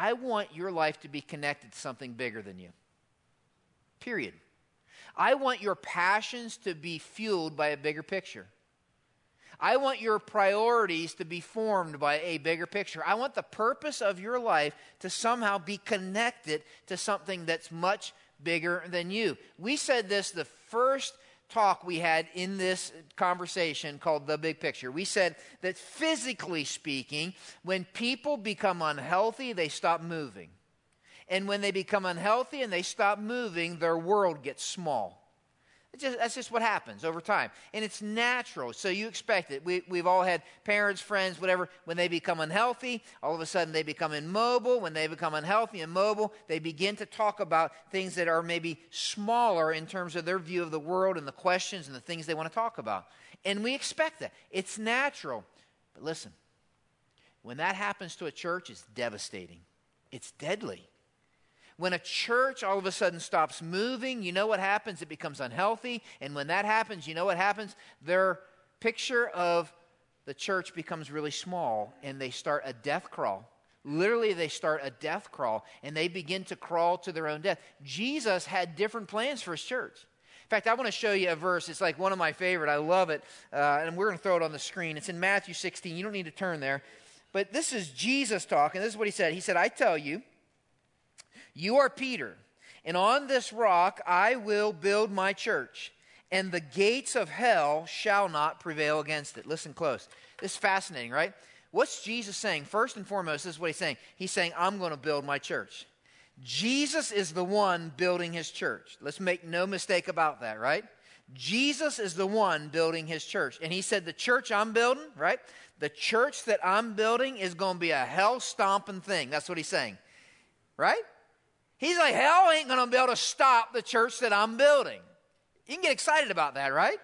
I want your life to be connected to something bigger than you. Period. I want your passions to be fueled by a bigger picture. I want your priorities to be formed by a bigger picture. I want the purpose of your life to somehow be connected to something that's much bigger than you. We said this the first talk we had in this conversation called The Big Picture. We said that physically speaking, when people become unhealthy, they stop moving. And when they become unhealthy and they stop moving, their world gets small. Just, that's just what happens over time. And it's natural, so you expect it. We, we've all had parents, friends, whatever. When they become unhealthy, all of a sudden they become immobile. When they become unhealthy and mobile, they begin to talk about things that are maybe smaller in terms of their view of the world and the questions and the things they want to talk about. And we expect that. It's natural. But listen, when that happens to a church, it's devastating, it's deadly. When a church all of a sudden stops moving, you know what happens? It becomes unhealthy. And when that happens, you know what happens? Their picture of the church becomes really small and they start a death crawl. Literally, they start a death crawl and they begin to crawl to their own death. Jesus had different plans for his church. In fact, I want to show you a verse. It's like one of my favorite. I love it. Uh, and we're going to throw it on the screen. It's in Matthew 16. You don't need to turn there. But this is Jesus talking. This is what he said. He said, I tell you, you are Peter, and on this rock I will build my church, and the gates of hell shall not prevail against it. Listen close. This is fascinating, right? What's Jesus saying? First and foremost, this is what he's saying. He's saying, I'm going to build my church. Jesus is the one building his church. Let's make no mistake about that, right? Jesus is the one building his church. And he said, The church I'm building, right? The church that I'm building is going to be a hell stomping thing. That's what he's saying, right? He's like, hell ain't going to be able to stop the church that I'm building. You can get excited about that, right?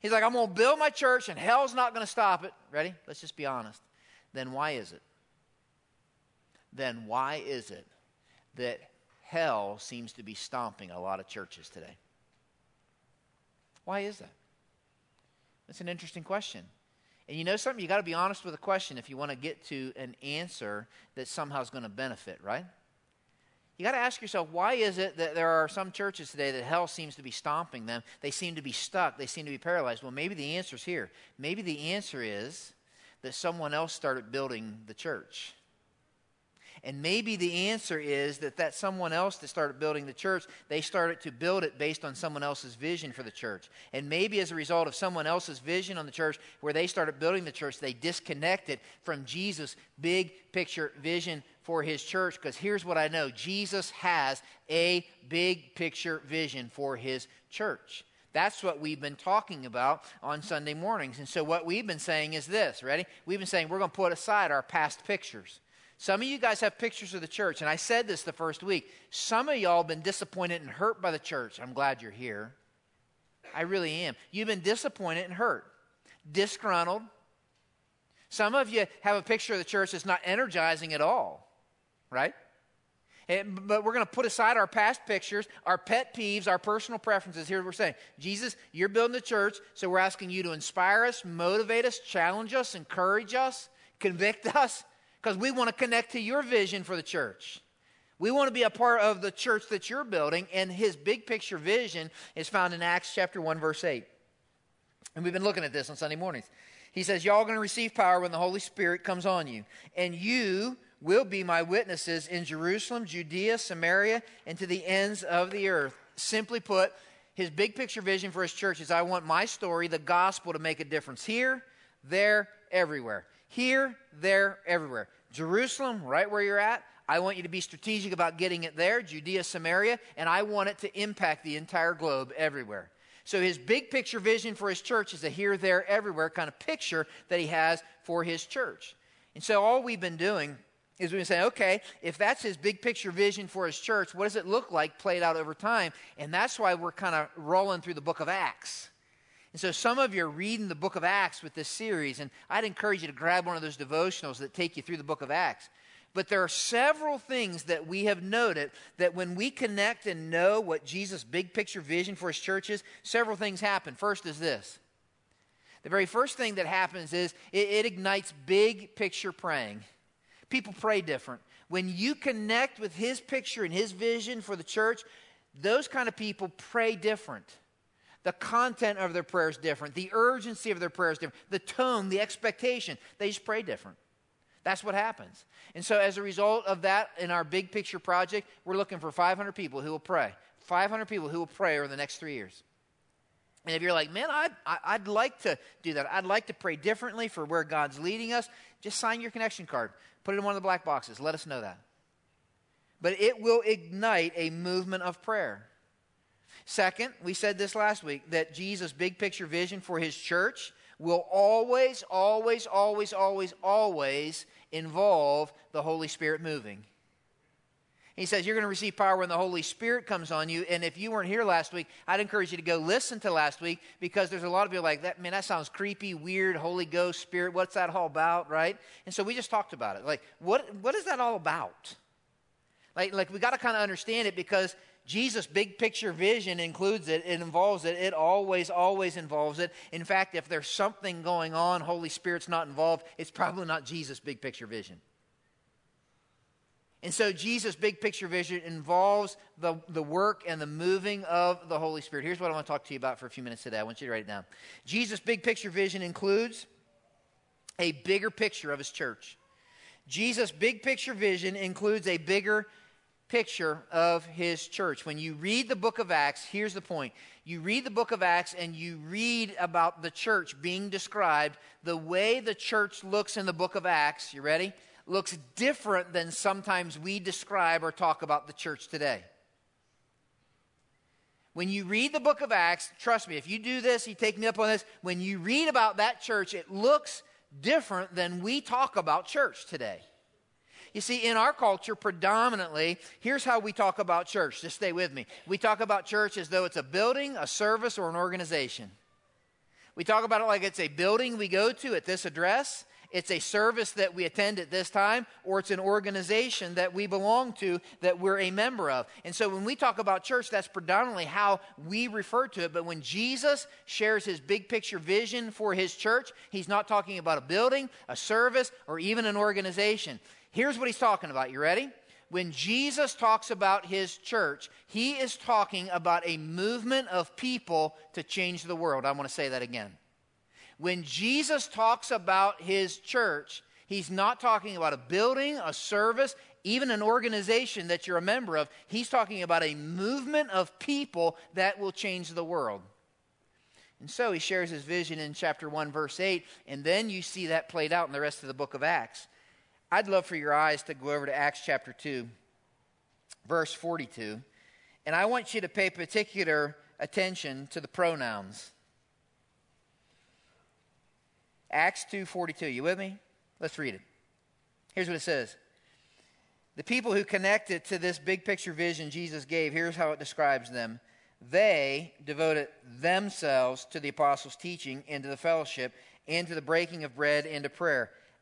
He's like, I'm going to build my church and hell's not going to stop it. Ready? Let's just be honest. Then why is it? Then why is it that hell seems to be stomping a lot of churches today? Why is that? That's an interesting question. And you know something? You got to be honest with a question if you want to get to an answer that somehow is going to benefit, right? You got to ask yourself why is it that there are some churches today that hell seems to be stomping them? They seem to be stuck, they seem to be paralyzed. Well, maybe the answer is here. Maybe the answer is that someone else started building the church. And maybe the answer is that that someone else that started building the church, they started to build it based on someone else's vision for the church. And maybe as a result of someone else's vision on the church, where they started building the church, they disconnected from Jesus' big picture vision for his church. Because here's what I know Jesus has a big picture vision for his church. That's what we've been talking about on Sunday mornings. And so, what we've been saying is this ready? We've been saying we're going to put aside our past pictures. Some of you guys have pictures of the church, and I said this the first week. Some of y'all have been disappointed and hurt by the church. I'm glad you're here. I really am. You've been disappointed and hurt, disgruntled. Some of you have a picture of the church that's not energizing at all, right? And, but we're going to put aside our past pictures, our pet peeves, our personal preferences. Here we're saying, Jesus, you're building the church, so we're asking you to inspire us, motivate us, challenge us, encourage us, convict us, because we want to connect to your vision for the church. We want to be a part of the church that you're building, and his big picture vision is found in Acts chapter 1, verse 8. And we've been looking at this on Sunday mornings. He says, Y'all are going to receive power when the Holy Spirit comes on you, and you will be my witnesses in Jerusalem, Judea, Samaria, and to the ends of the earth. Simply put, his big picture vision for his church is I want my story, the gospel, to make a difference here, there, everywhere. Here, there, everywhere. Jerusalem, right where you're at, I want you to be strategic about getting it there, Judea, Samaria, and I want it to impact the entire globe everywhere. So his big picture vision for his church is a here, there, everywhere kind of picture that he has for his church. And so all we've been doing is we've been saying, okay, if that's his big picture vision for his church, what does it look like played out over time? And that's why we're kind of rolling through the book of Acts. And so some of you are reading the book of Acts with this series, and I'd encourage you to grab one of those devotionals that take you through the book of Acts. But there are several things that we have noted that when we connect and know what Jesus' big picture vision for his church is, several things happen. First is this. The very first thing that happens is it, it ignites big picture praying. People pray different. When you connect with his picture and his vision for the church, those kind of people pray different. The content of their prayer is different. The urgency of their prayer is different. The tone, the expectation, they just pray different. That's what happens. And so, as a result of that, in our big picture project, we're looking for 500 people who will pray. 500 people who will pray over the next three years. And if you're like, man, I'd, I'd like to do that, I'd like to pray differently for where God's leading us, just sign your connection card. Put it in one of the black boxes. Let us know that. But it will ignite a movement of prayer. Second, we said this last week that Jesus' big picture vision for his church will always, always, always, always, always involve the Holy Spirit moving. He says you're going to receive power when the Holy Spirit comes on you. And if you weren't here last week, I'd encourage you to go listen to last week because there's a lot of people like that. Man, that sounds creepy, weird. Holy Ghost, Spirit. What's that all about, right? And so we just talked about it. Like, what what is that all about? Like, like we got to kind of understand it because Jesus' big picture vision includes it, it involves it, it always, always involves it. In fact, if there's something going on, Holy Spirit's not involved, it's probably not Jesus' big picture vision. And so Jesus' big picture vision involves the, the work and the moving of the Holy Spirit. Here's what I want to talk to you about for a few minutes today. I want you to write it down. Jesus' big picture vision includes a bigger picture of his church. Jesus' big picture vision includes a bigger picture of his church. When you read the book of Acts, here's the point. You read the book of Acts and you read about the church being described, the way the church looks in the book of Acts, you ready? Looks different than sometimes we describe or talk about the church today. When you read the book of Acts, trust me, if you do this, you take me up on this, when you read about that church, it looks different than we talk about church today. You see, in our culture, predominantly, here's how we talk about church. Just stay with me. We talk about church as though it's a building, a service, or an organization. We talk about it like it's a building we go to at this address, it's a service that we attend at this time, or it's an organization that we belong to that we're a member of. And so when we talk about church, that's predominantly how we refer to it. But when Jesus shares his big picture vision for his church, he's not talking about a building, a service, or even an organization. Here's what he's talking about. You ready? When Jesus talks about his church, he is talking about a movement of people to change the world. I want to say that again. When Jesus talks about his church, he's not talking about a building, a service, even an organization that you're a member of. He's talking about a movement of people that will change the world. And so he shares his vision in chapter 1, verse 8, and then you see that played out in the rest of the book of Acts. I'd love for your eyes to go over to Acts chapter 2, verse 42. And I want you to pay particular attention to the pronouns. Acts 2:42. You with me? Let's read it. Here's what it says. The people who connected to this big picture vision Jesus gave, here's how it describes them. They devoted themselves to the apostles' teaching and to the fellowship and to the breaking of bread and to prayer.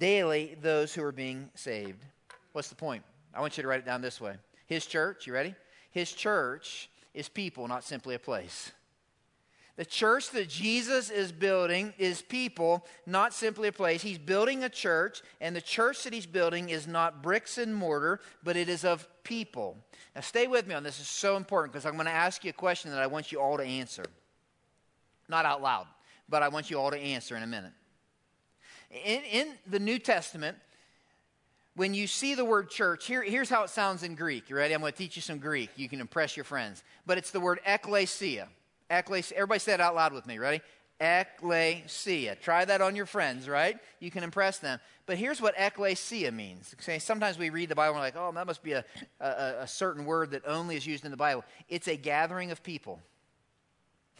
daily those who are being saved. What's the point? I want you to write it down this way. His church, you ready? His church is people, not simply a place. The church that Jesus is building is people, not simply a place. He's building a church, and the church that he's building is not bricks and mortar, but it is of people. Now, stay with me on this. It's so important because I'm going to ask you a question that I want you all to answer. Not out loud, but I want you all to answer in a minute. In, in the New Testament, when you see the word church, here, here's how it sounds in Greek. You ready? I'm going to teach you some Greek. You can impress your friends. But it's the word ekklesia. Ekklesia. Everybody say it out loud with me. Ready? Ekklesia. Try that on your friends, right? You can impress them. But here's what ekklesia means. Sometimes we read the Bible and we're like, oh, that must be a, a, a certain word that only is used in the Bible. It's a gathering of people.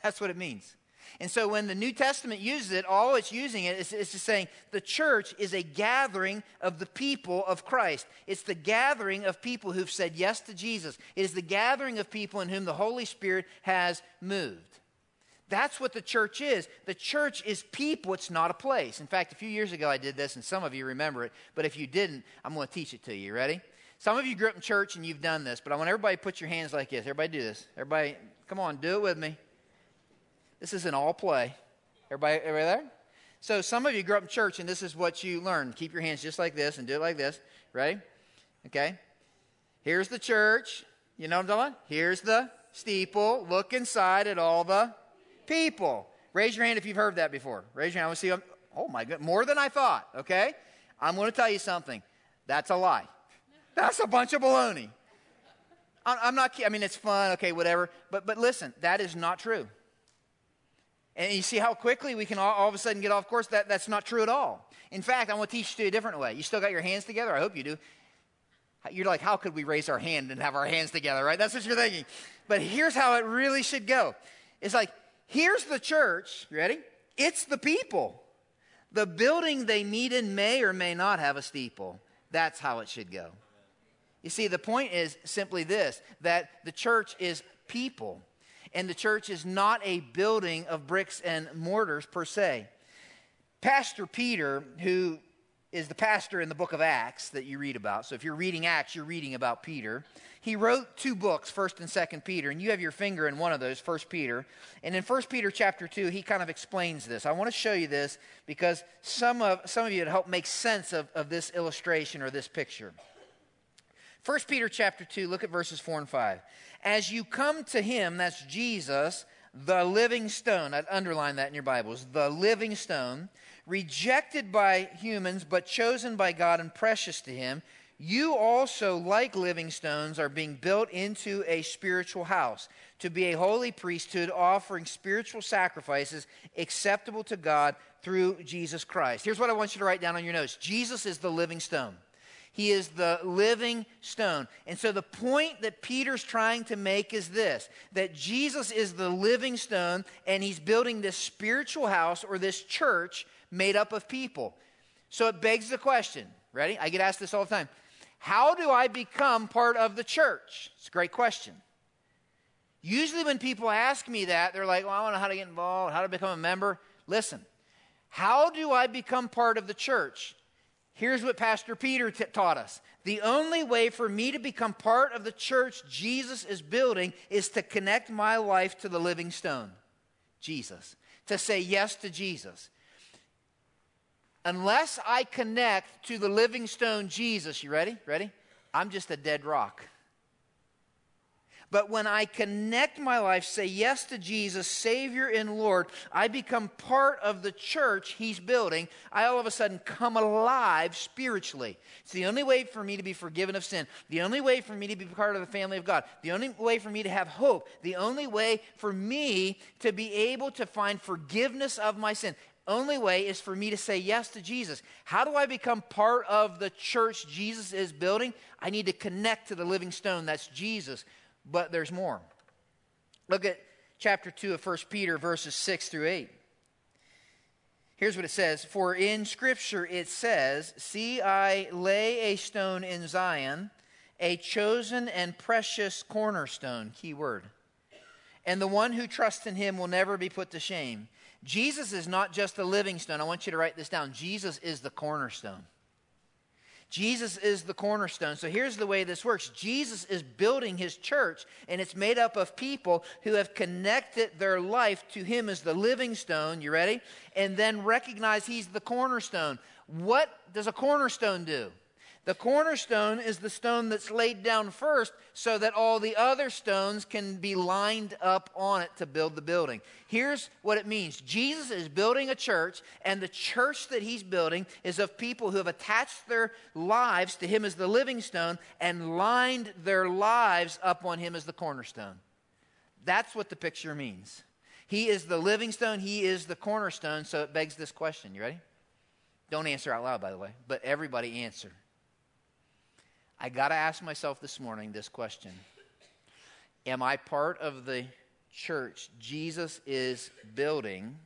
That's what it means. And so when the New Testament uses it, all it's using it is, is just saying the church is a gathering of the people of Christ. It's the gathering of people who've said yes to Jesus. It is the gathering of people in whom the Holy Spirit has moved. That's what the church is. The church is people, it's not a place. In fact, a few years ago I did this, and some of you remember it, but if you didn't, I'm going to teach it to you. Ready? Some of you grew up in church and you've done this, but I want everybody to put your hands like this. Everybody do this. Everybody, come on, do it with me. This is an all play. Everybody, everybody there? So some of you grew up in church and this is what you learned. Keep your hands just like this and do it like this. Ready? Okay. Here's the church. You know what I'm talking about? Here's the steeple. Look inside at all the people. Raise your hand if you've heard that before. Raise your hand. I want to see. Them. Oh my God, more than I thought. Okay. I'm going to tell you something. That's a lie. That's a bunch of baloney. I'm not. I mean, it's fun. Okay, whatever. But but listen, that is not true. And you see how quickly we can all, all, of a sudden get off course? That, that's not true at all. In fact, I want to teach you a different way. You still got your hands together? I hope you do. You're like, how could we raise our hand and have our hands together, right? That's what you're thinking. But here's how it really should go it's like, here's the church. You ready? It's the people. The building they meet in may or may not have a steeple. That's how it should go. You see, the point is simply this that the church is people and the church is not a building of bricks and mortars per se. Pastor Peter, who is the pastor in the book of Acts that you read about. So if you're reading Acts, you're reading about Peter. He wrote two books, 1st and 2nd Peter, and you have your finger in one of those, 1st Peter. And in 1st Peter chapter 2, he kind of explains this. I want to show you this because some of, some of you would help make sense of, of this illustration or this picture. 1st Peter chapter 2, look at verses 4 and 5. As you come to him, that's Jesus, the living stone. I'd underline that in your Bibles. The living stone, rejected by humans, but chosen by God and precious to him. You also, like living stones, are being built into a spiritual house to be a holy priesthood, offering spiritual sacrifices acceptable to God through Jesus Christ. Here's what I want you to write down on your notes Jesus is the living stone. He is the living stone. And so the point that Peter's trying to make is this that Jesus is the living stone and he's building this spiritual house or this church made up of people. So it begs the question ready? I get asked this all the time. How do I become part of the church? It's a great question. Usually, when people ask me that, they're like, well, I want to know how to get involved, how to become a member. Listen, how do I become part of the church? Here's what Pastor Peter t- taught us the only way for me to become part of the church Jesus is building is to connect my life to the living stone, Jesus, to say yes to Jesus. Unless I connect to the living stone, Jesus, you ready? Ready? I'm just a dead rock. But when I connect my life, say yes to Jesus, Savior and Lord, I become part of the church He's building. I all of a sudden come alive spiritually. It's the only way for me to be forgiven of sin, the only way for me to be part of the family of God, the only way for me to have hope, the only way for me to be able to find forgiveness of my sin only way is for me to say yes to Jesus. How do I become part of the church Jesus is building? I need to connect to the living stone. That's Jesus but there's more. Look at chapter 2 of 1 Peter, verses 6 through 8. Here's what it says For in Scripture it says, See, I lay a stone in Zion, a chosen and precious cornerstone, key word. And the one who trusts in him will never be put to shame. Jesus is not just the living stone. I want you to write this down. Jesus is the cornerstone. Jesus is the cornerstone. So here's the way this works Jesus is building his church, and it's made up of people who have connected their life to him as the living stone. You ready? And then recognize he's the cornerstone. What does a cornerstone do? The cornerstone is the stone that's laid down first so that all the other stones can be lined up on it to build the building. Here's what it means Jesus is building a church, and the church that he's building is of people who have attached their lives to him as the living stone and lined their lives up on him as the cornerstone. That's what the picture means. He is the living stone, he is the cornerstone, so it begs this question. You ready? Don't answer out loud, by the way, but everybody answer. I got to ask myself this morning this question Am I part of the church Jesus is building,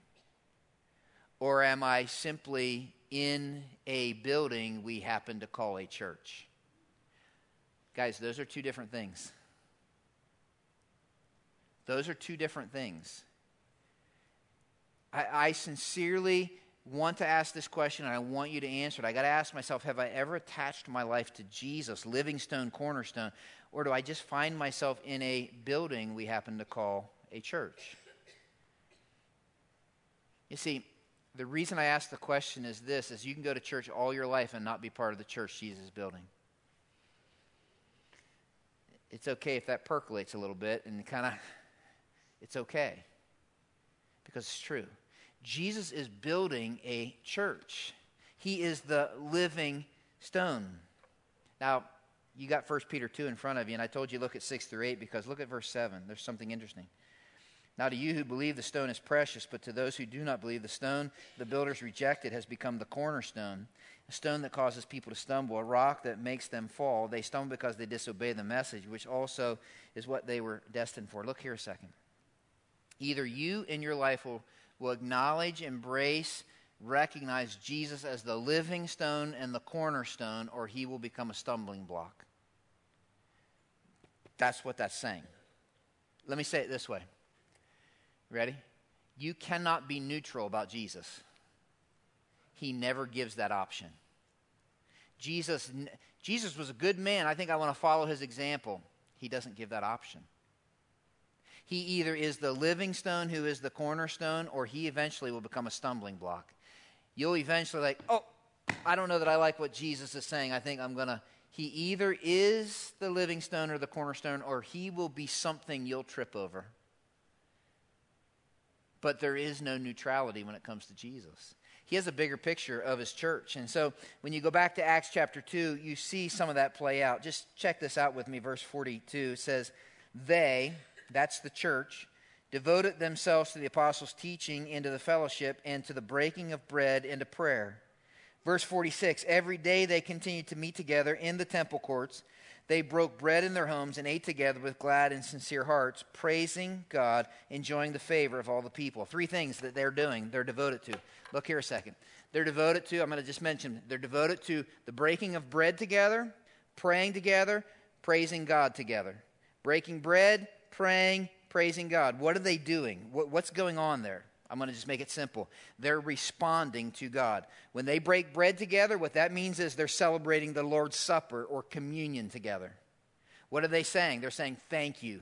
or am I simply in a building we happen to call a church? Guys, those are two different things. Those are two different things. I, I sincerely want to ask this question and I want you to answer it. I got to ask myself have I ever attached my life to Jesus, living stone, cornerstone, or do I just find myself in a building we happen to call a church? You see, the reason I ask the question is this is you can go to church all your life and not be part of the church Jesus is building it's okay if that percolates a little bit and kind of, it's okay because it's true. Jesus is building a church, He is the living stone. Now, you got 1 Peter 2 in front of you, and I told you look at 6 through 8 because look at verse 7. There's something interesting. Now, to you who believe the stone is precious, but to those who do not believe, the stone the builders rejected has become the cornerstone a stone that causes people to stumble, a rock that makes them fall. They stumble because they disobey the message, which also is what they were destined for. Look here a second. Either you in your life will, will acknowledge, embrace, recognize Jesus as the living stone and the cornerstone, or he will become a stumbling block. That's what that's saying. Let me say it this way. Ready? You cannot be neutral about Jesus he never gives that option. Jesus, Jesus was a good man. I think I want to follow his example. He doesn't give that option. He either is the living stone who is the cornerstone, or he eventually will become a stumbling block. You'll eventually, like, oh, I don't know that I like what Jesus is saying. I think I'm going to. He either is the living stone or the cornerstone, or he will be something you'll trip over. But there is no neutrality when it comes to Jesus he has a bigger picture of his church. And so when you go back to Acts chapter 2, you see some of that play out. Just check this out with me. Verse 42 says, They, that's the church, devoted themselves to the apostles' teaching and to the fellowship and to the breaking of bread and to prayer. Verse 46 Every day they continued to meet together in the temple courts they broke bread in their homes and ate together with glad and sincere hearts, praising God, enjoying the favor of all the people. Three things that they're doing, they're devoted to. Look here a second. They're devoted to, I'm going to just mention, they're devoted to the breaking of bread together, praying together, praising God together. Breaking bread, praying, praising God. What are they doing? what's going on there? I'm going to just make it simple. They're responding to God. When they break bread together, what that means is they're celebrating the Lord's Supper or communion together. What are they saying? They're saying, Thank you.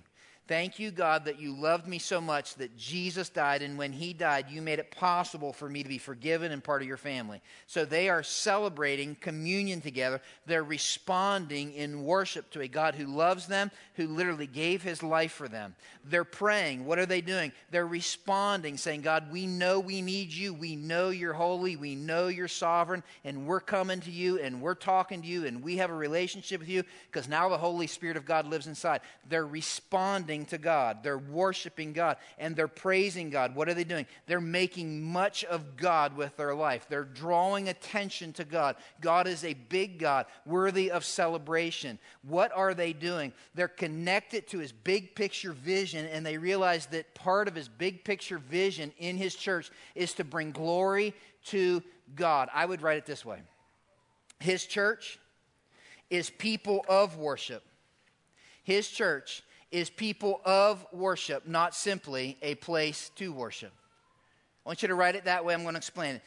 Thank you, God, that you loved me so much that Jesus died, and when he died, you made it possible for me to be forgiven and part of your family. So they are celebrating communion together. They're responding in worship to a God who loves them, who literally gave his life for them. They're praying. What are they doing? They're responding, saying, God, we know we need you. We know you're holy. We know you're sovereign, and we're coming to you, and we're talking to you, and we have a relationship with you because now the Holy Spirit of God lives inside. They're responding responding to God. They're worshiping God and they're praising God. What are they doing? They're making much of God with their life. They're drawing attention to God. God is a big God, worthy of celebration. What are they doing? They're connected to his big picture vision and they realize that part of his big picture vision in his church is to bring glory to God. I would write it this way His church is people of worship. His church is people of worship, not simply a place to worship. I want you to write it that way. I'm going to explain it.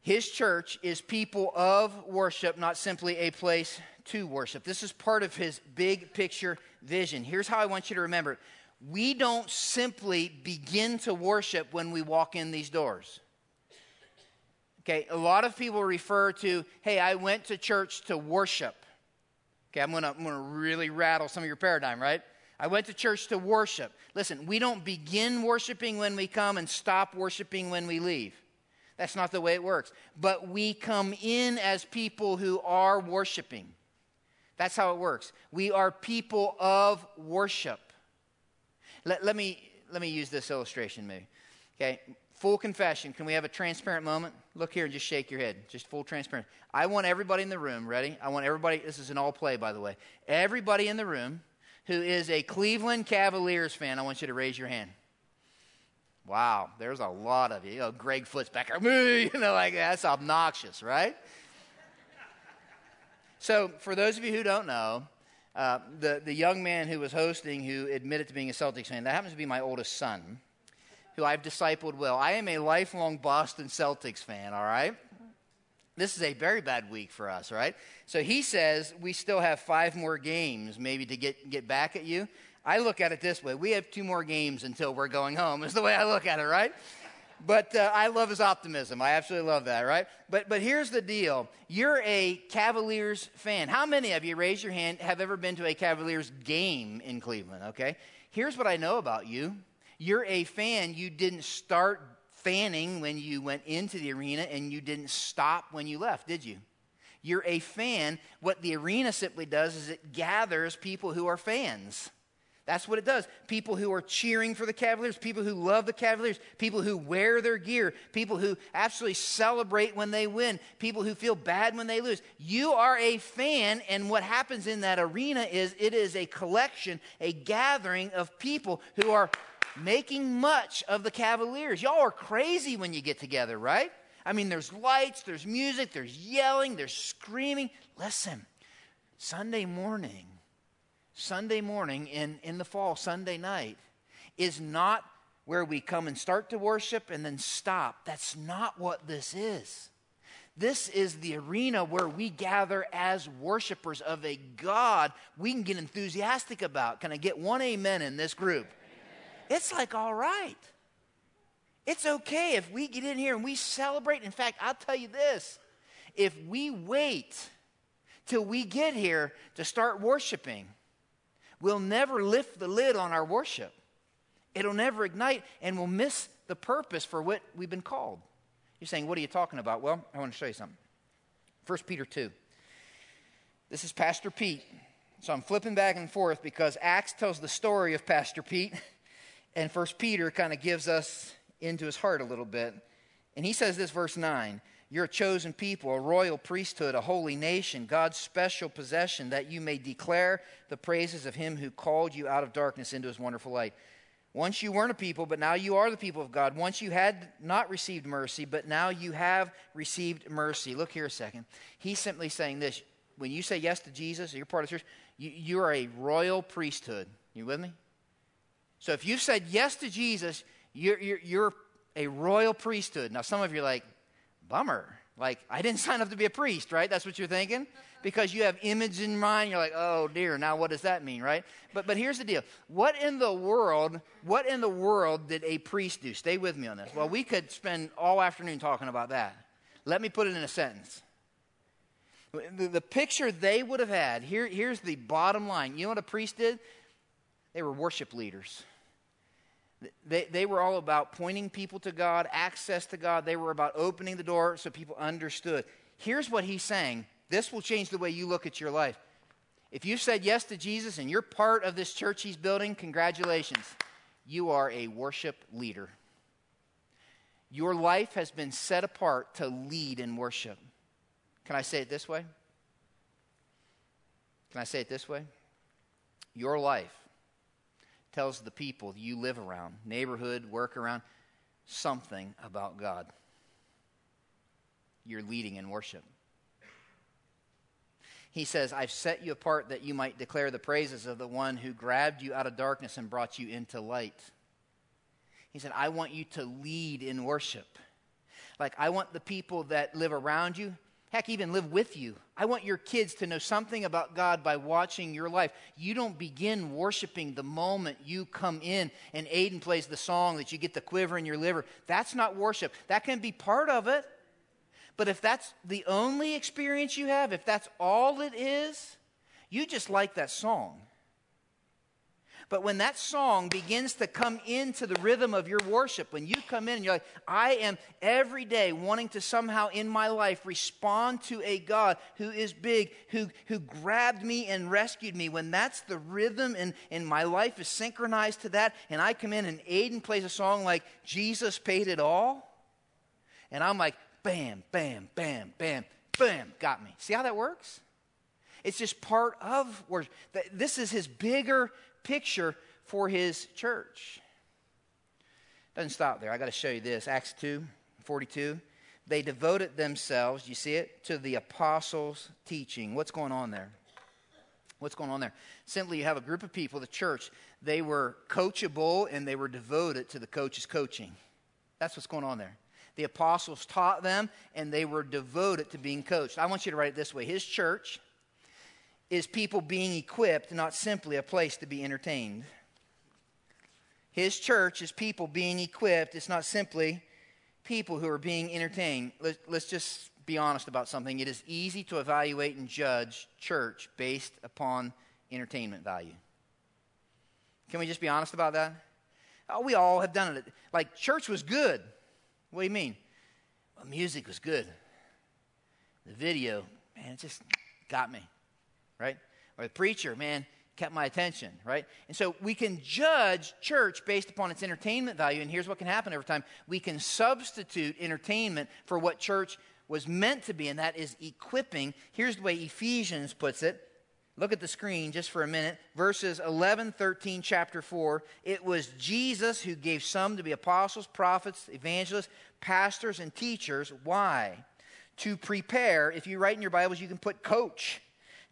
His church is people of worship, not simply a place to worship. This is part of his big picture vision. Here's how I want you to remember it. We don't simply begin to worship when we walk in these doors. Okay, a lot of people refer to, hey, I went to church to worship. Okay, I'm gonna, I'm gonna really rattle some of your paradigm, right? I went to church to worship. Listen, we don't begin worshiping when we come and stop worshiping when we leave. That's not the way it works. But we come in as people who are worshiping. That's how it works. We are people of worship. Let, let, me, let me use this illustration, maybe. Okay, full confession. Can we have a transparent moment? Look here and just shake your head. Just full transparent. I want everybody in the room, ready? I want everybody, this is an all play, by the way. Everybody in the room who is a Cleveland Cavaliers fan? I want you to raise your hand. Wow, there's a lot of you. you know, Greg Foot's back there, you know, like that's obnoxious, right? so, for those of you who don't know, uh, the, the young man who was hosting who admitted to being a Celtics fan, that happens to be my oldest son, who I've discipled well. I am a lifelong Boston Celtics fan, all right? This is a very bad week for us, right? So he says we still have five more games maybe to get, get back at you. I look at it this way we have two more games until we're going home, is the way I look at it, right? But uh, I love his optimism. I absolutely love that, right? But, but here's the deal you're a Cavaliers fan. How many of you, raise your hand, have ever been to a Cavaliers game in Cleveland, okay? Here's what I know about you you're a fan. You didn't start fanning when you went into the arena and you didn't stop when you left, did you? You're a fan. What the arena simply does is it gathers people who are fans. That's what it does. People who are cheering for the Cavaliers, people who love the Cavaliers, people who wear their gear, people who absolutely celebrate when they win, people who feel bad when they lose. You are a fan, and what happens in that arena is it is a collection, a gathering of people who are making much of the Cavaliers. Y'all are crazy when you get together, right? I mean, there's lights, there's music, there's yelling, there's screaming. Listen, Sunday morning, Sunday morning in, in the fall, Sunday night, is not where we come and start to worship and then stop. That's not what this is. This is the arena where we gather as worshipers of a God we can get enthusiastic about. Can I get one amen in this group? It's like, all right. It's okay if we get in here and we celebrate. In fact, I'll tell you this if we wait till we get here to start worshiping, we'll never lift the lid on our worship. It'll never ignite, and we'll miss the purpose for what we've been called. You're saying, What are you talking about? Well, I want to show you something. 1 Peter 2. This is Pastor Pete. So I'm flipping back and forth because Acts tells the story of Pastor Pete, and First Peter kind of gives us into his heart a little bit. And he says this, verse 9 you're a chosen people, a royal priesthood, a holy nation, God's special possession, that you may declare the praises of him who called you out of darkness into his wonderful light. Once you weren't a people, but now you are the people of God. Once you had not received mercy, but now you have received mercy. Look here a second. He's simply saying this. When you say yes to Jesus, you're part of the church, you, you are a royal priesthood. You with me? So if you've said yes to Jesus, you're, you're, you're a royal priesthood. Now, some of you are like, bummer. Like, I didn't sign up to be a priest, right? That's what you're thinking? Because you have image in mind, you're like, oh dear, now what does that mean, right? But but here's the deal. What in the world, what in the world did a priest do? Stay with me on this. Well, we could spend all afternoon talking about that. Let me put it in a sentence. The, the picture they would have had, here, here's the bottom line. You know what a priest did? They were worship leaders. They, they were all about pointing people to God, access to God. They were about opening the door so people understood. Here's what he's saying this will change the way you look at your life. If you said yes to Jesus and you're part of this church he's building, congratulations. You are a worship leader. Your life has been set apart to lead in worship. Can I say it this way? Can I say it this way? Your life tells the people you live around, neighborhood, work around, something about God. You're leading in worship. He says, I've set you apart that you might declare the praises of the one who grabbed you out of darkness and brought you into light. He said, I want you to lead in worship. Like, I want the people that live around you heck, even live with you. I want your kids to know something about God by watching your life. You don't begin worshiping the moment you come in and Aiden plays the song that you get the quiver in your liver. That's not worship. That can be part of it. But if that's the only experience you have, if that's all it is, you just like that song. But when that song begins to come into the rhythm of your worship, when you come in and you're like, I am every day wanting to somehow in my life respond to a God who is big, who, who grabbed me and rescued me, when that's the rhythm and, and my life is synchronized to that, and I come in and Aiden plays a song like Jesus Paid It All, and I'm like, bam, bam, bam, bam, bam, got me. See how that works? It's just part of worship. This is his bigger picture for his church. Doesn't stop there. I got to show you this. Acts 2 42. They devoted themselves, you see it, to the apostles' teaching. What's going on there? What's going on there? Simply, you have a group of people, the church, they were coachable and they were devoted to the coach's coaching. That's what's going on there. The apostles taught them and they were devoted to being coached. I want you to write it this way His church is people being equipped, not simply a place to be entertained. His church is people being equipped, it's not simply people who are being entertained. Let, us just be honest about something. It is easy to evaluate and judge church based upon entertainment value. Can we just be honest about that? Oh, we all have done it. Like, church was good. What do you mean? Well, music was good. The video, man, it just got me, right? Or the preacher, man, kept my attention, right? And so we can judge church based upon its entertainment value. And here's what can happen every time we can substitute entertainment for what church was meant to be, and that is equipping. Here's the way Ephesians puts it. Look at the screen just for a minute. Verses 11, 13, chapter 4. It was Jesus who gave some to be apostles, prophets, evangelists, pastors, and teachers. Why? To prepare, if you write in your Bibles, you can put coach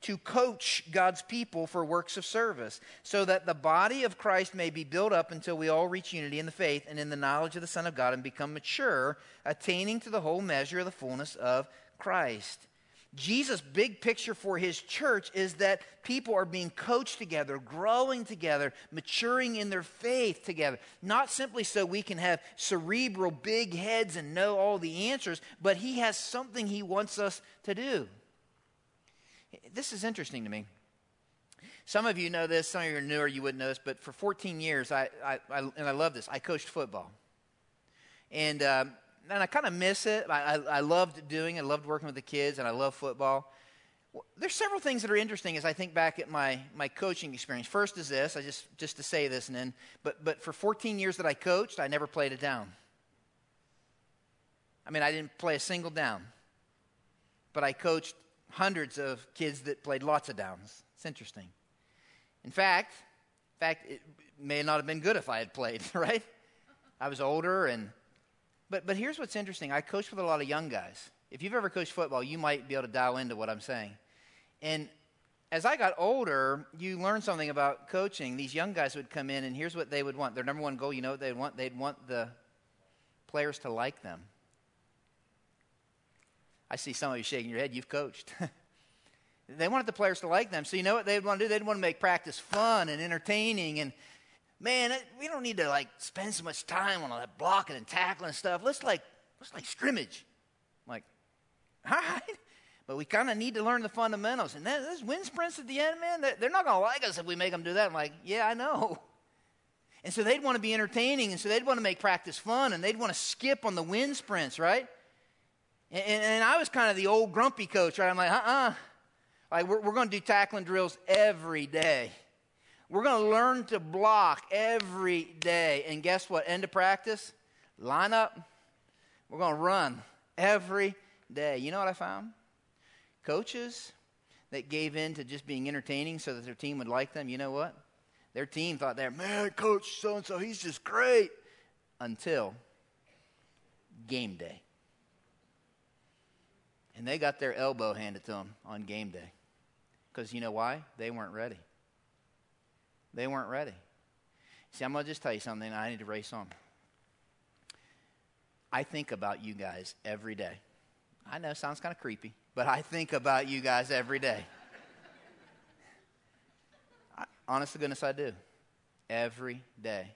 to coach God's people for works of service, so that the body of Christ may be built up until we all reach unity in the faith and in the knowledge of the Son of God and become mature, attaining to the whole measure of the fullness of Christ. Jesus' big picture for his church is that people are being coached together, growing together, maturing in their faith together. Not simply so we can have cerebral big heads and know all the answers, but he has something he wants us to do. This is interesting to me. Some of you know this, some of you are newer, you wouldn't know this, but for 14 years, I, I, I and I love this, I coached football. And, um, and I kind of miss it. I, I, I loved doing it, I loved working with the kids, and I love football. There's several things that are interesting as I think back at my, my coaching experience. First is this, I just, just to say this, and then, but, but for 14 years that I coached, I never played it down. I mean, I didn't play a single down. But I coached hundreds of kids that played lots of downs. It's interesting. In fact, in fact, it may not have been good if I had played, right? I was older and but but here's what's interesting. I coached with a lot of young guys. If you've ever coached football, you might be able to dial into what I'm saying. And as I got older, you learn something about coaching. These young guys would come in, and here's what they would want. Their number one goal, you know what they'd want? They'd want the players to like them. I see some of you shaking your head. You've coached. they wanted the players to like them. So you know what they'd want to do? They'd want to make practice fun and entertaining. And man, we don't need to like spend so much time on all that blocking and tackling stuff. Let's like let's like scrimmage. I'm like, all right. But we kind of need to learn the fundamentals. And then those wind sprints at the end, man, they're not going to like us if we make them do that. I'm like, yeah, I know. And so they'd want to be entertaining, and so they'd want to make practice fun, and they'd want to skip on the wind sprints, right? And, and I was kind of the old grumpy coach, right? I'm like, uh uh-uh. uh Like, we're, we're going to do tackling drills every day. We're going to learn to block every day. And guess what? End of practice, line up. We're going to run every day. You know what I found? Coaches that gave in to just being entertaining so that their team would like them, you know what? Their team thought they're, man, coach so and so, he's just great. Until game day. And they got their elbow handed to them on game day. Because you know why? They weren't ready. They weren't ready. See, I'm going to just tell you something. I need to race on. I think about you guys every day. I know, sounds kind of creepy, but I think about you guys every day. I, honest to goodness, I do. Every day.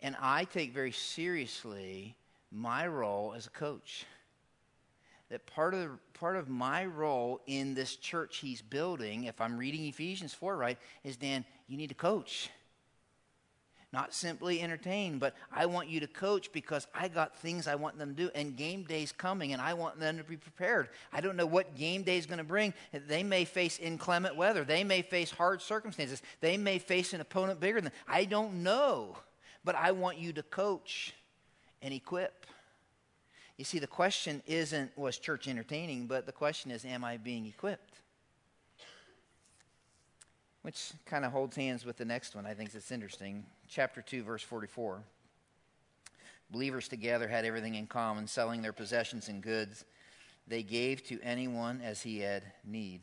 And I take very seriously my role as a coach that part of, part of my role in this church he's building, if I'm reading Ephesians 4 right, is Dan, you need to coach. Not simply entertain, but I want you to coach because I got things I want them to do, and game day's coming, and I want them to be prepared. I don't know what game day's going to bring. They may face inclement weather, they may face hard circumstances, they may face an opponent bigger than. I don't know, but I want you to coach and equip. You see, the question isn't, was church entertaining, but the question is, am I being equipped? which kind of holds hands with the next one. I think it's interesting. Chapter 2, verse 44. Believers together had everything in common, selling their possessions and goods. They gave to anyone as he had need.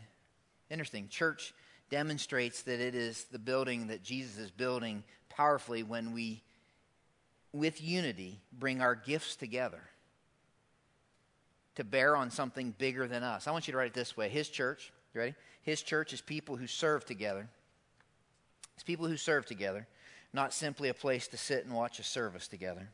Interesting. Church demonstrates that it is the building that Jesus is building powerfully when we, with unity, bring our gifts together to bear on something bigger than us. I want you to write it this way His church, you ready? His church is people who serve together. It's people who serve together, not simply a place to sit and watch a service together.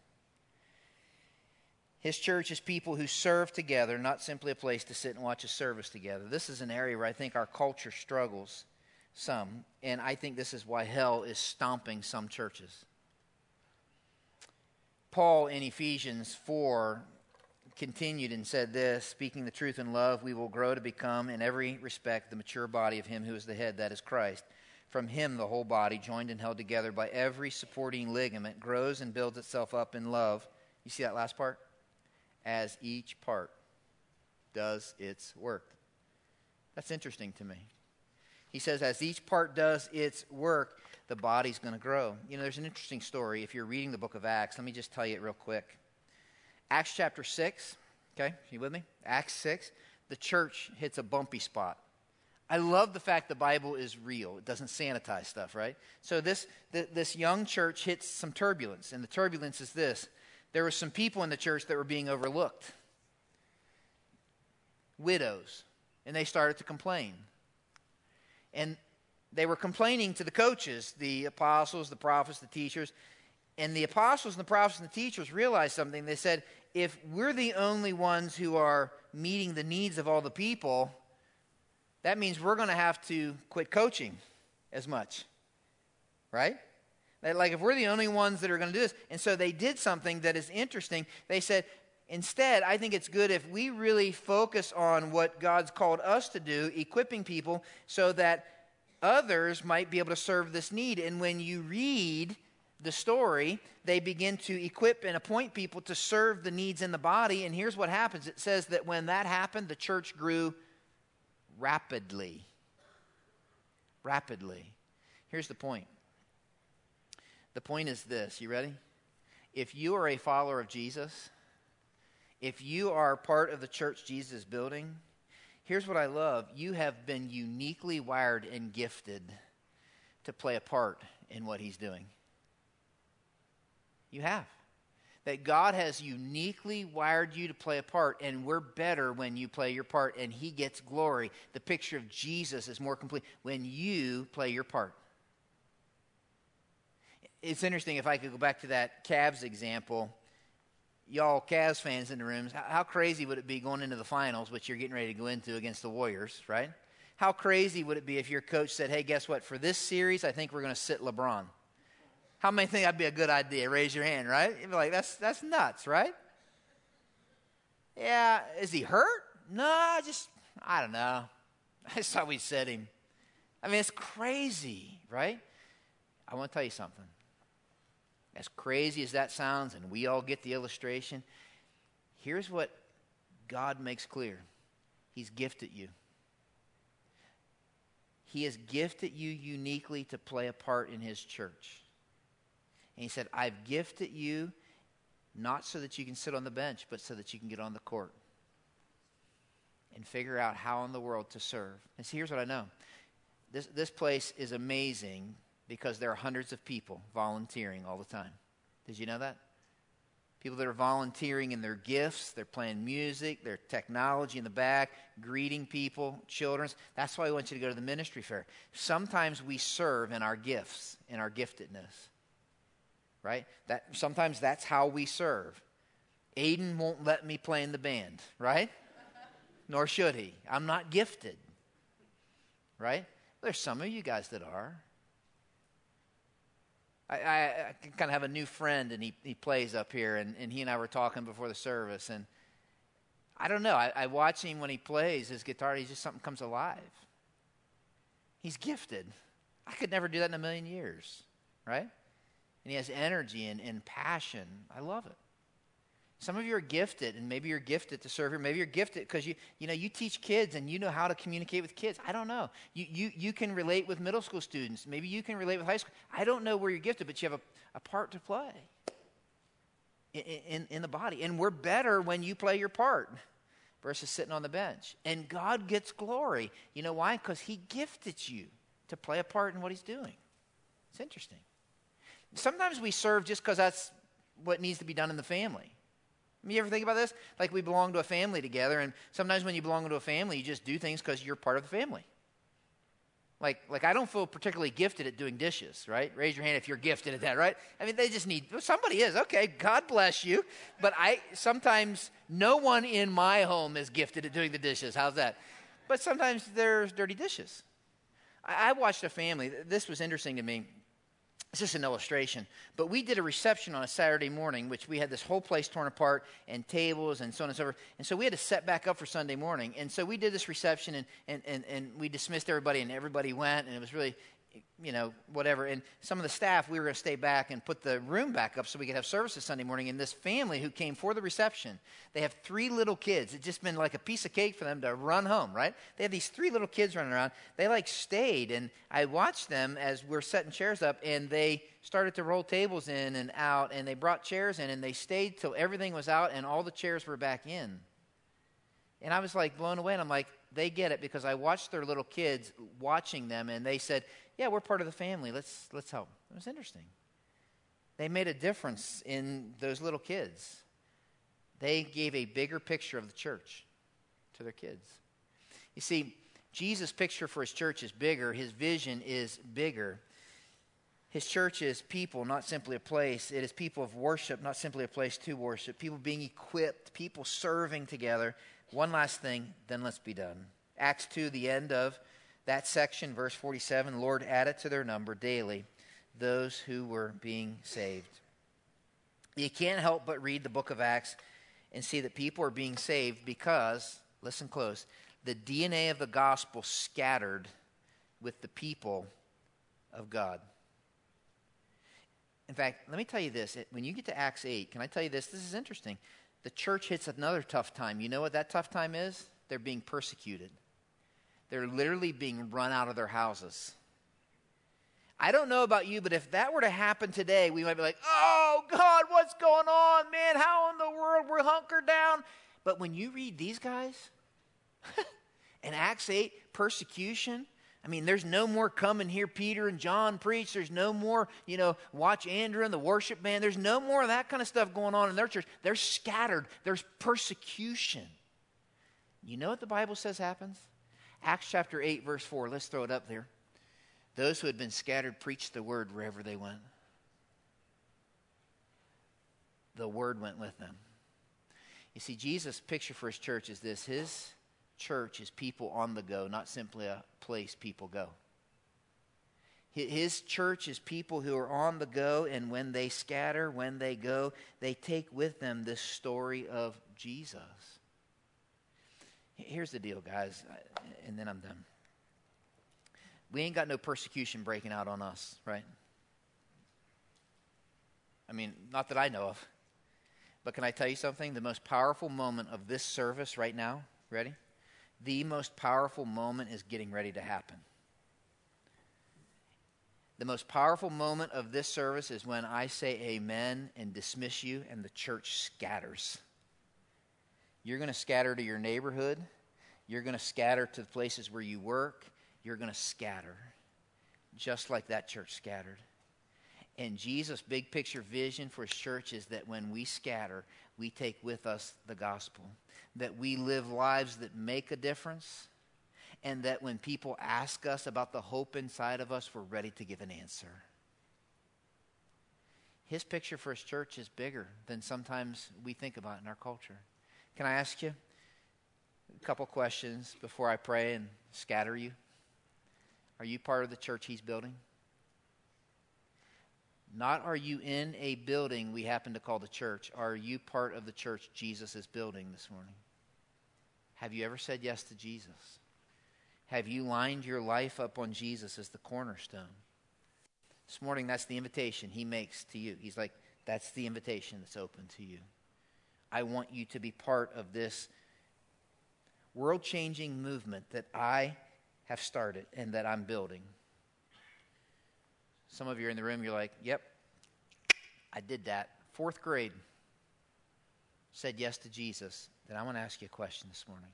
His church is people who serve together, not simply a place to sit and watch a service together. This is an area where I think our culture struggles some, and I think this is why hell is stomping some churches. Paul in Ephesians 4 continued and said this Speaking the truth in love, we will grow to become, in every respect, the mature body of Him who is the head, that is Christ. From Him, the whole body, joined and held together by every supporting ligament, grows and builds itself up in love. You see that last part? As each part does its work. That's interesting to me. He says, as each part does its work, the body's going to grow. You know, there's an interesting story. If you're reading the book of Acts, let me just tell you it real quick. Acts chapter 6, okay, you with me? Acts 6, the church hits a bumpy spot. I love the fact the Bible is real. It doesn't sanitize stuff, right? So this, th- this young church hits some turbulence, and the turbulence is this. There were some people in the church that were being overlooked. Widows. And they started to complain. And they were complaining to the coaches, the apostles, the prophets, the teachers. And the apostles and the prophets and the teachers realized something. They said, if we're the only ones who are meeting the needs of all the people, that means we're going to have to quit coaching as much. Right? Like, if we're the only ones that are going to do this. And so they did something that is interesting. They said, instead, I think it's good if we really focus on what God's called us to do, equipping people so that others might be able to serve this need. And when you read the story, they begin to equip and appoint people to serve the needs in the body. And here's what happens it says that when that happened, the church grew rapidly. Rapidly. Here's the point the point is this you ready? If you are a follower of Jesus, if you are part of the church Jesus is building, here's what I love you have been uniquely wired and gifted to play a part in what he's doing. You have. That God has uniquely wired you to play a part, and we're better when you play your part, and He gets glory. The picture of Jesus is more complete when you play your part. It's interesting if I could go back to that Cavs example. Y'all Cavs fans in the rooms, how crazy would it be going into the finals, which you're getting ready to go into against the Warriors, right? How crazy would it be if your coach said, hey, guess what? For this series, I think we're going to sit LeBron. How many think that'd be a good idea? Raise your hand, right? You'd be like, that's, that's nuts, right? Yeah, is he hurt? No, I just, I don't know. I just thought we'd set him. I mean, it's crazy, right? I want to tell you something. As crazy as that sounds, and we all get the illustration, here's what God makes clear He's gifted you. He has gifted you uniquely to play a part in His church. And He said, I've gifted you not so that you can sit on the bench, but so that you can get on the court and figure out how in the world to serve. And see, here's what I know this, this place is amazing because there are hundreds of people volunteering all the time. Did you know that? People that are volunteering in their gifts, they're playing music, their technology in the back, greeting people, children. That's why we want you to go to the ministry fair. Sometimes we serve in our gifts, in our giftedness. Right? That sometimes that's how we serve. Aiden won't let me play in the band, right? Nor should he. I'm not gifted. Right? There's some of you guys that are. I, I, I kind of have a new friend, and he, he plays up here, and, and he and I were talking before the service, and I don't know. I, I watch him when he plays his guitar. He's just something comes alive. He's gifted. I could never do that in a million years, right? And he has energy and, and passion. I love it. Some of you are gifted, and maybe you're gifted to serve here. Maybe you're gifted because you, you know, you teach kids and you know how to communicate with kids. I don't know. You, you, you can relate with middle school students. Maybe you can relate with high school. I don't know where you're gifted, but you have a, a part to play in, in, in the body. And we're better when you play your part versus sitting on the bench. And God gets glory. You know why? Because He gifted you to play a part in what He's doing. It's interesting. Sometimes we serve just because that's what needs to be done in the family. You ever think about this? Like we belong to a family together, and sometimes when you belong to a family, you just do things because you're part of the family. Like, like I don't feel particularly gifted at doing dishes, right? Raise your hand if you're gifted at that, right? I mean, they just need somebody is okay. God bless you, but I sometimes no one in my home is gifted at doing the dishes. How's that? But sometimes there's dirty dishes. I, I watched a family. This was interesting to me. It's just an illustration. But we did a reception on a Saturday morning, which we had this whole place torn apart and tables and so on and so forth. And so we had to set back up for Sunday morning. And so we did this reception and, and, and, and we dismissed everybody and everybody went. And it was really, you know, whatever. And some of the staff, we were going to stay back and put the room back up so we could have services Sunday morning. And this family who came for the reception, they have three little kids. It's just been like a piece of cake for them to run home, right? They have these three little kids running around. They like stayed, and I watched them as we're setting chairs up, and they started to roll tables in and out, and they brought chairs in, and they stayed till everything was out and all the chairs were back in. And I was like blown away, and I'm like, they get it because I watched their little kids watching them, and they said, yeah, we're part of the family. Let's, let's help. It was interesting. They made a difference in those little kids. They gave a bigger picture of the church to their kids. You see, Jesus' picture for his church is bigger, his vision is bigger. His church is people, not simply a place. It is people of worship, not simply a place to worship. People being equipped, people serving together. One last thing, then let's be done. Acts 2, the end of that section, verse 47, Lord added to their number daily those who were being saved. You can't help but read the book of Acts and see that people are being saved because, listen close, the DNA of the gospel scattered with the people of God. In fact, let me tell you this. When you get to Acts 8, can I tell you this? This is interesting. The church hits another tough time. You know what that tough time is? They're being persecuted. They're literally being run out of their houses. I don't know about you, but if that were to happen today, we might be like, oh, God, what's going on, man? How in the world we're hunkered down? But when you read these guys, in Acts 8, persecution, I mean, there's no more come and hear Peter and John preach. There's no more, you know, watch Andrew and the worship band. There's no more of that kind of stuff going on in their church. They're scattered. There's persecution. You know what the Bible says happens? Acts chapter 8, verse 4. Let's throw it up there. Those who had been scattered preached the word wherever they went. The word went with them. You see, Jesus' picture for his church is this his church is people on the go, not simply a place people go. His church is people who are on the go, and when they scatter, when they go, they take with them this story of Jesus. Here's the deal, guys, and then I'm done. We ain't got no persecution breaking out on us, right? I mean, not that I know of. But can I tell you something? The most powerful moment of this service right now, ready? The most powerful moment is getting ready to happen. The most powerful moment of this service is when I say amen and dismiss you and the church scatters. You're going to scatter to your neighborhood. You're going to scatter to the places where you work. You're going to scatter, just like that church scattered. And Jesus' big picture vision for his church is that when we scatter, we take with us the gospel, that we live lives that make a difference, and that when people ask us about the hope inside of us, we're ready to give an answer. His picture for his church is bigger than sometimes we think about in our culture. Can I ask you a couple questions before I pray and scatter you? Are you part of the church he's building? Not are you in a building we happen to call the church. Are you part of the church Jesus is building this morning? Have you ever said yes to Jesus? Have you lined your life up on Jesus as the cornerstone? This morning, that's the invitation he makes to you. He's like, that's the invitation that's open to you. I want you to be part of this world changing movement that I have started and that I'm building. Some of you are in the room, you're like, yep, I did that. Fourth grade, said yes to Jesus. Then I want to ask you a question this morning.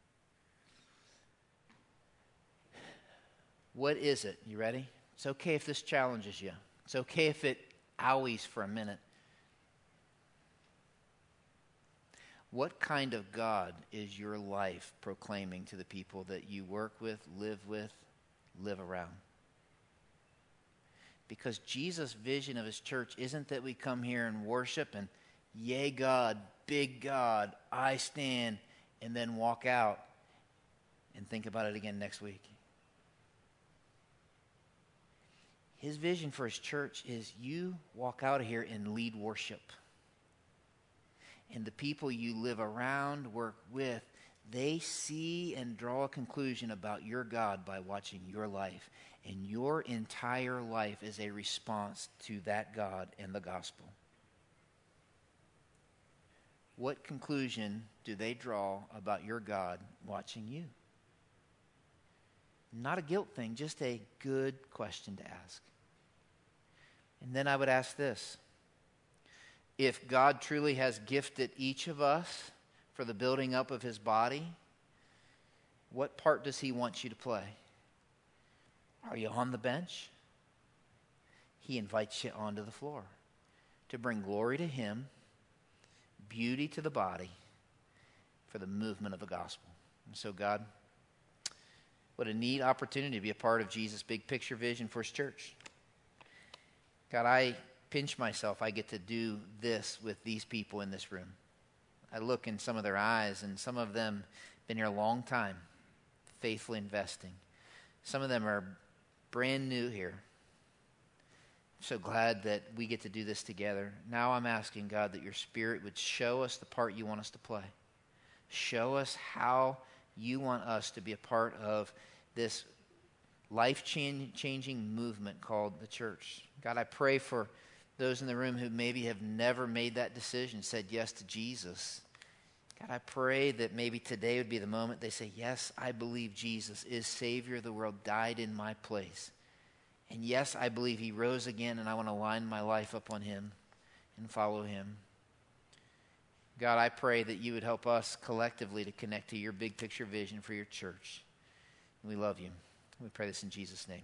What is it? You ready? It's okay if this challenges you. It's okay if it owies for a minute. What kind of God is your life proclaiming to the people that you work with, live with, live around? Because Jesus' vision of his church isn't that we come here and worship and, yay, God, big God, I stand, and then walk out and think about it again next week. His vision for his church is you walk out of here and lead worship and the people you live around, work with, they see and draw a conclusion about your God by watching your life. And your entire life is a response to that God and the gospel. What conclusion do they draw about your God watching you? Not a guilt thing, just a good question to ask. And then I would ask this if God truly has gifted each of us for the building up of his body, what part does he want you to play? Are you on the bench? He invites you onto the floor to bring glory to him, beauty to the body, for the movement of the gospel. And so, God, what a neat opportunity to be a part of Jesus' big picture vision for his church. God, I pinch myself I get to do this with these people in this room. I look in some of their eyes, and some of them been here a long time, faithfully investing. Some of them are brand new here. So glad that we get to do this together. Now I'm asking God that your Spirit would show us the part you want us to play. Show us how you want us to be a part of this life changing movement called the church. God, I pray for those in the room who maybe have never made that decision, said yes to Jesus. God, I pray that maybe today would be the moment they say, Yes, I believe Jesus is Savior of the world, died in my place. And yes, I believe He rose again, and I want to line my life up on Him and follow Him. God, I pray that you would help us collectively to connect to your big picture vision for your church. We love you. We pray this in Jesus' name.